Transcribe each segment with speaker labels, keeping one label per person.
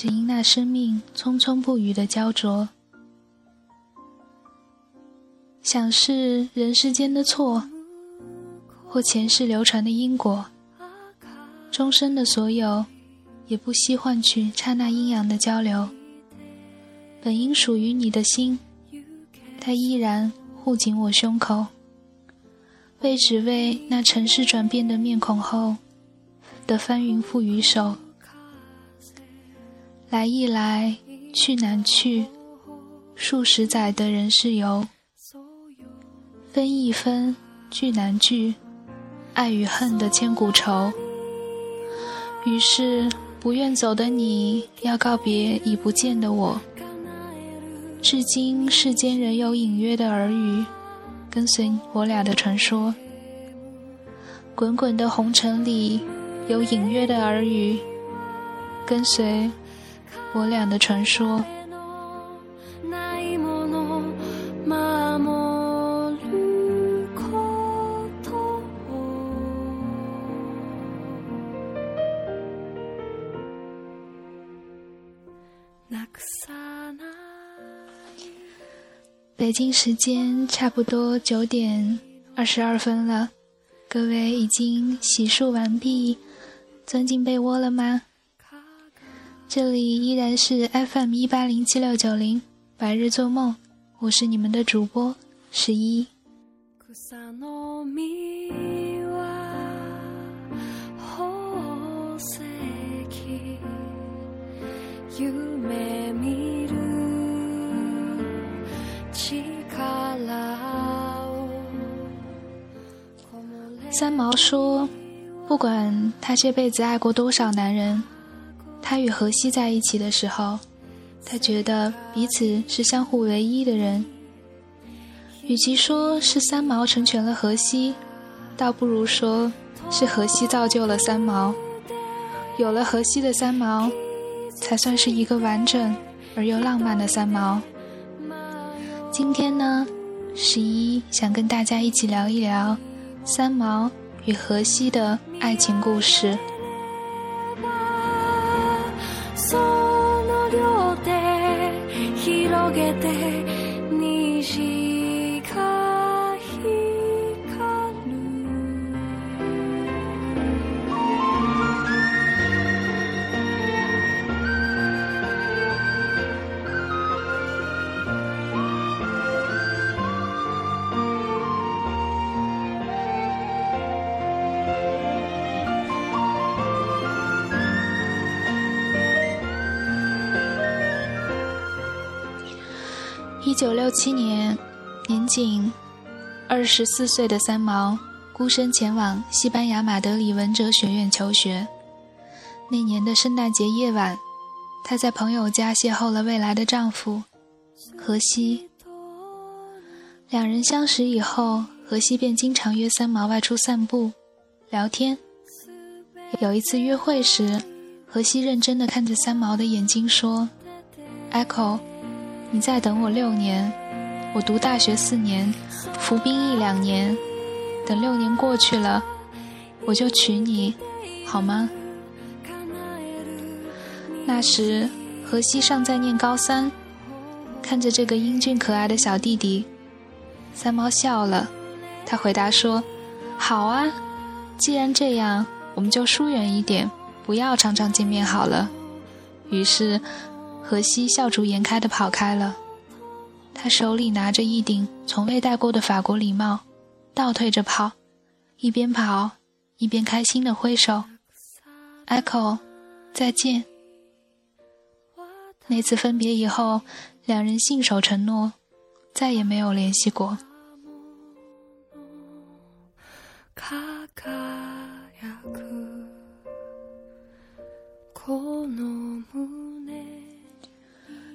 Speaker 1: 只因那生命匆匆不语的焦灼。想是人世间的错，或前世流传的因果，终生的所有，也不惜换取刹那阴阳的交流。本应属于你的心，它依然护紧我胸口。为只为那尘世转变的面孔后的翻云覆雨手，来亦来，去难去，数十载的人世游，分亦分，聚难聚，爱与恨的千古愁。于是不愿走的你，要告别已不见的我。至今世间仍有隐约的耳语。跟随我俩的传说，滚滚的红尘里有隐约的耳语，跟随我俩的传说。北京时间差不多九点二十二分了，各位已经洗漱完毕，钻进被窝了吗？这里依然是 FM 一八零七六九零白日做梦，我是你们的主播十一。三毛说：“不管他这辈子爱过多少男人，他与荷西在一起的时候，他觉得彼此是相互唯一的人。与其说是三毛成全了荷西，倒不如说是荷西造就了三毛。有了荷西的三毛，才算是一个完整而又浪漫的三毛。今天呢，十一想跟大家一起聊一聊。”三毛与荷西的爱情故事。juguete. 一九六七年，年仅二十四岁的三毛孤身前往西班牙马德里文哲学院求学。那年的圣诞节夜晚，她在朋友家邂逅了未来的丈夫荷西。两人相识以后，荷西便经常约三毛外出散步、聊天。有一次约会时，荷西认真地看着三毛的眼睛说：“Echo。”你再等我六年，我读大学四年，服兵役两年，等六年过去了，我就娶你，好吗？那时荷西尚在念高三，看着这个英俊可爱的小弟弟，三毛笑了，他回答说：“好啊，既然这样，我们就疏远一点，不要常常见面好了。”于是。荷西笑逐颜开地跑开了，他手里拿着一顶从未戴过的法国礼帽，倒退着跑，一边跑一边开心地挥手：“Echo，再见。”那次分别以后，两人信守承诺，再也没有联系过。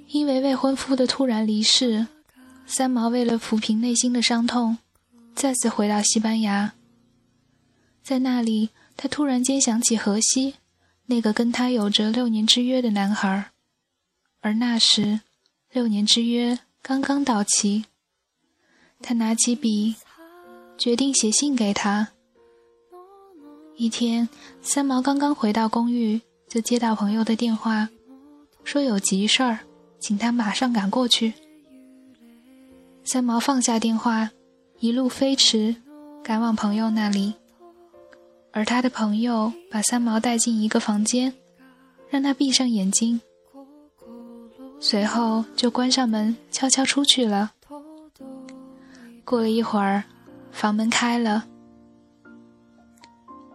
Speaker 1: 因为未婚夫的突然离世，三毛为了抚平内心的伤痛，再次回到西班牙。在那里，他突然间想起荷西，那个跟他有着六年之约的男孩，而那时，六年之约刚刚到期。他拿起笔，决定写信给他。一天，三毛刚刚回到公寓，就接到朋友的电话，说有急事儿，请他马上赶过去。三毛放下电话，一路飞驰，赶往朋友那里。而他的朋友把三毛带进一个房间，让他闭上眼睛，随后就关上门，悄悄出去了。过了一会儿，房门开了。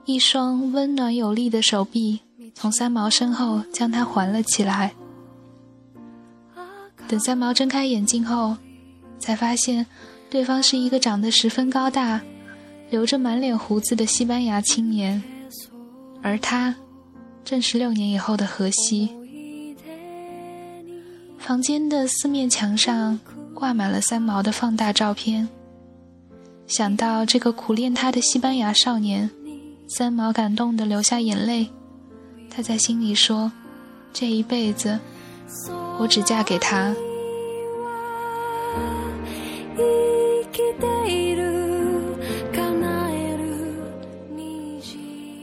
Speaker 1: 一双温暖有力的手臂从三毛身后将他环了起来。等三毛睁开眼睛后，才发现对方是一个长得十分高大、留着满脸胡子的西班牙青年，而他正是六年以后的荷西。房间的四面墙上挂满了三毛的放大照片。想到这个苦恋他的西班牙少年。三毛感动的流下眼泪，他在心里说：“这一辈子，我只嫁给他。”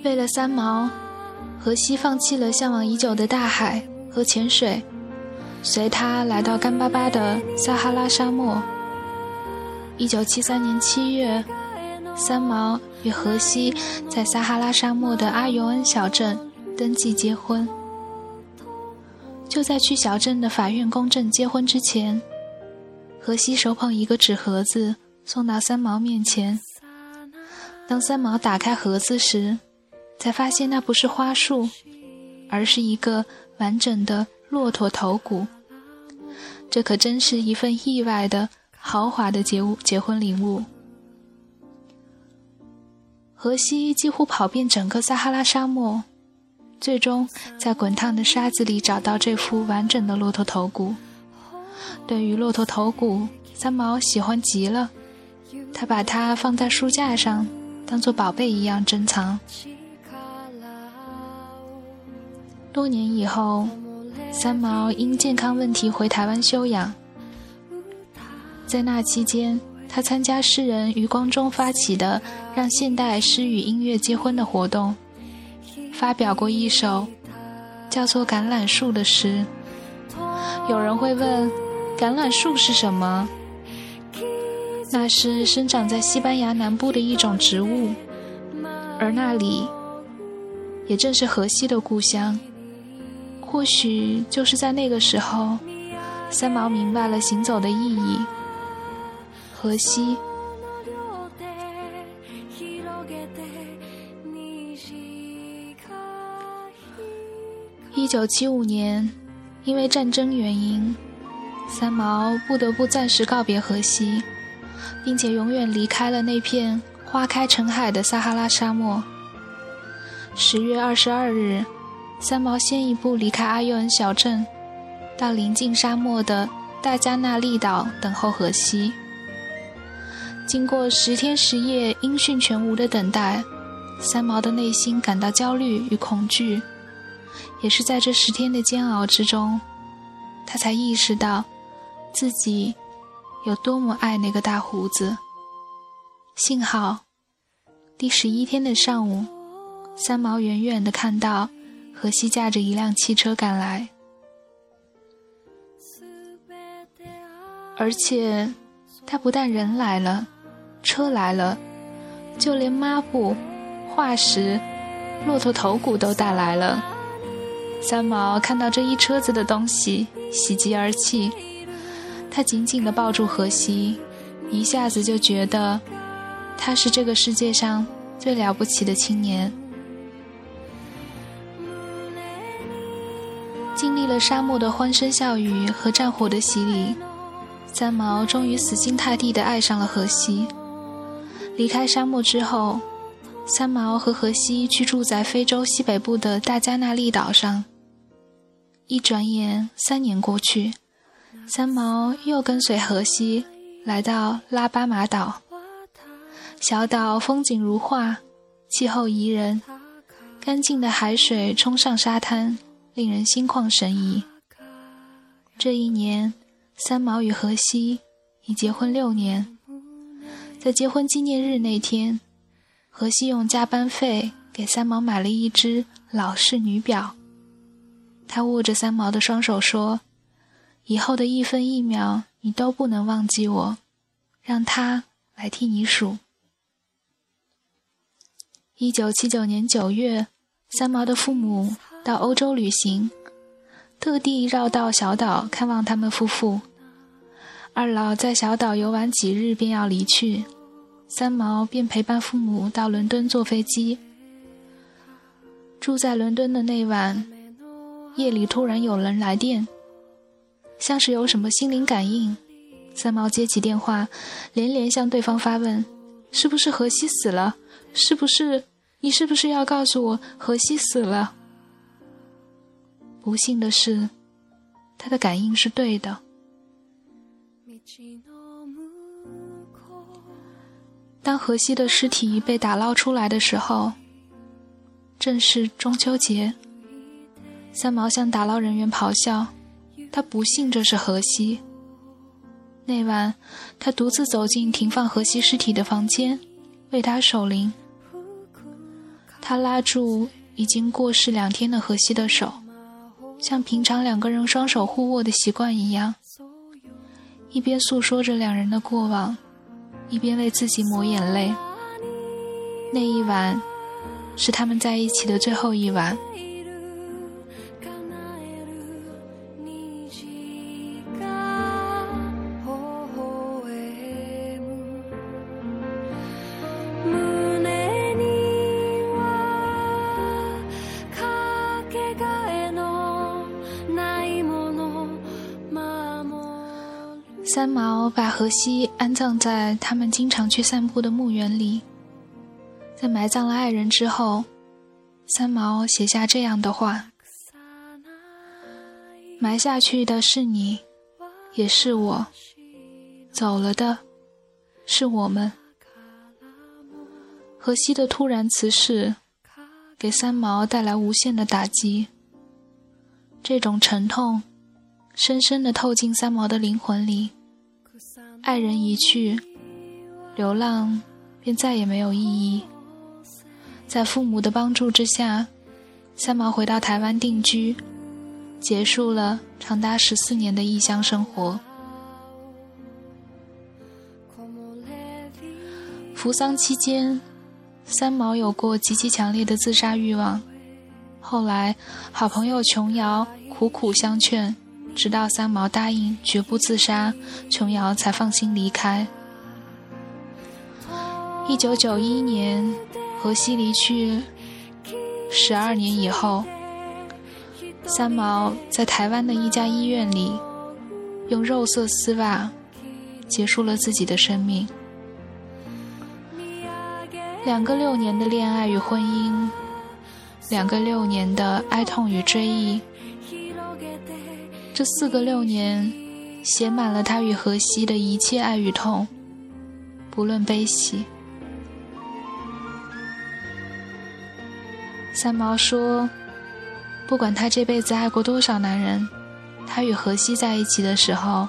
Speaker 1: 为了三毛，荷西放弃了向往已久的大海和潜水，随他来到干巴巴的撒哈拉沙漠。一九七三年七月。三毛与荷西在撒哈拉沙漠的阿尤恩小镇登记结婚。就在去小镇的法院公证结婚之前，荷西手捧一个纸盒子送到三毛面前。当三毛打开盒子时，才发现那不是花束，而是一个完整的骆驼头骨。这可真是一份意外的豪华的结物结婚礼物。荷西几乎跑遍整个撒哈拉沙漠，最终在滚烫的沙子里找到这副完整的骆驼头骨。对于骆驼头骨，三毛喜欢极了，他把它放在书架上，当做宝贝一样珍藏。多年以后，三毛因健康问题回台湾休养，在那期间。他参加诗人余光中发起的“让现代诗与音乐结婚”的活动，发表过一首叫做《橄榄树》的诗。有人会问，橄榄树是什么？那是生长在西班牙南部的一种植物，而那里也正是荷西的故乡。或许就是在那个时候，三毛明白了行走的意义。荷西。一九七五年，因为战争原因，三毛不得不暂时告别荷西，并且永远离开了那片花开成海的撒哈拉沙漠。十月二十二日，三毛先一步离开阿尤恩小镇，到临近沙漠的大加那利岛等候荷西。经过十天十夜音讯全无的等待，三毛的内心感到焦虑与恐惧。也是在这十天的煎熬之中，他才意识到自己有多么爱那个大胡子。幸好，第十一天的上午，三毛远远的看到荷西驾着一辆汽车赶来，而且他不但人来了。车来了，就连抹布、化石、骆驼头骨都带来了。三毛看到这一车子的东西，喜极而泣。他紧紧地抱住荷西，一下子就觉得他是这个世界上最了不起的青年。经历了沙漠的欢声笑语和战火的洗礼，三毛终于死心塌地地爱上了荷西。离开沙漠之后，三毛和荷西去住在非洲西北部的大加那利岛上，一转眼三年过去，三毛又跟随荷西来到拉巴马岛。小岛风景如画，气候宜人，干净的海水冲上沙滩，令人心旷神怡。这一年，三毛与荷西已结婚六年。在结婚纪念日那天，荷西用加班费给三毛买了一只老式女表。他握着三毛的双手说：“以后的一分一秒，你都不能忘记我，让他来替你数。”一九七九年九月，三毛的父母到欧洲旅行，特地绕道小岛看望他们夫妇。二老在小岛游玩几日，便要离去，三毛便陪伴父母到伦敦坐飞机。住在伦敦的那晚。夜里突然有人来电，像是有什么心灵感应。三毛接起电话，连连向对方发问：“是不是荷西死了？是不是？你是不是要告诉我荷西死了？”不幸的是，他的感应是对的。当荷西的尸体被打捞出来的时候，正是中秋节。三毛向打捞人员咆哮，他不信这是荷西。那晚，他独自走进停放荷西尸体的房间，为他守灵。他拉住已经过世两天的荷西的手，像平常两个人双手互握的习惯一样，一边诉说着两人的过往，一边为自己抹眼泪。那一晚，是他们在一起的最后一晚。三毛把荷西安葬在他们经常去散步的墓园里。在埋葬了爱人之后，三毛写下这样的话：“埋下去的是你，也是我；走了的，是我们。”荷西的突然辞世，给三毛带来无限的打击。这种沉痛，深深地透进三毛的灵魂里。爱人一去，流浪便再也没有意义。在父母的帮助之下，三毛回到台湾定居，结束了长达十四年的异乡生活。服丧期间，三毛有过极其强烈的自杀欲望。后来，好朋友琼瑶苦苦相劝。直到三毛答应绝不自杀，琼瑶才放心离开。一九九一年，荷西离去十二年以后，三毛在台湾的一家医院里，用肉色丝袜结束了自己的生命。两个六年的恋爱与婚姻，两个六年的哀痛与追忆。这四个六年，写满了他与荷西的一切爱与痛，不论悲喜。三毛说：“不管他这辈子爱过多少男人，他与荷西在一起的时候，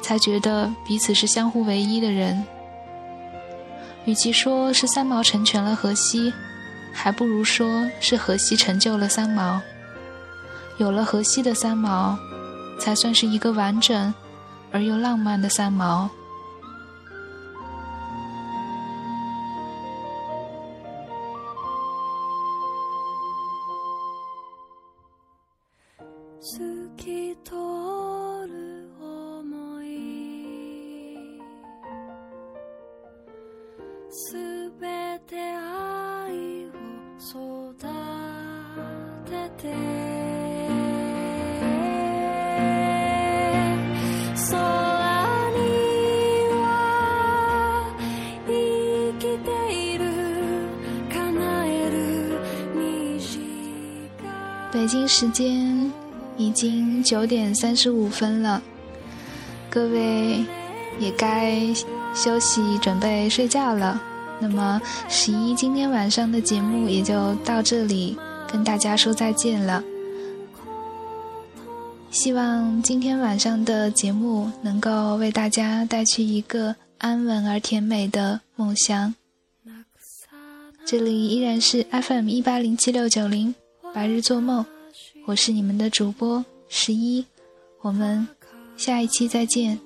Speaker 1: 才觉得彼此是相互唯一的人。与其说是三毛成全了荷西，还不如说是荷西成就了三毛。有了荷西的三毛。”才算是一个完整而又浪漫的三毛。京时间已经九点三十五分了，各位也该休息准备睡觉了。那么十一今天晚上的节目也就到这里，跟大家说再见了。希望今天晚上的节目能够为大家带去一个安稳而甜美的梦乡。这里依然是 FM 一八零七六九零白日做梦。我是你们的主播十一，我们下一期再见。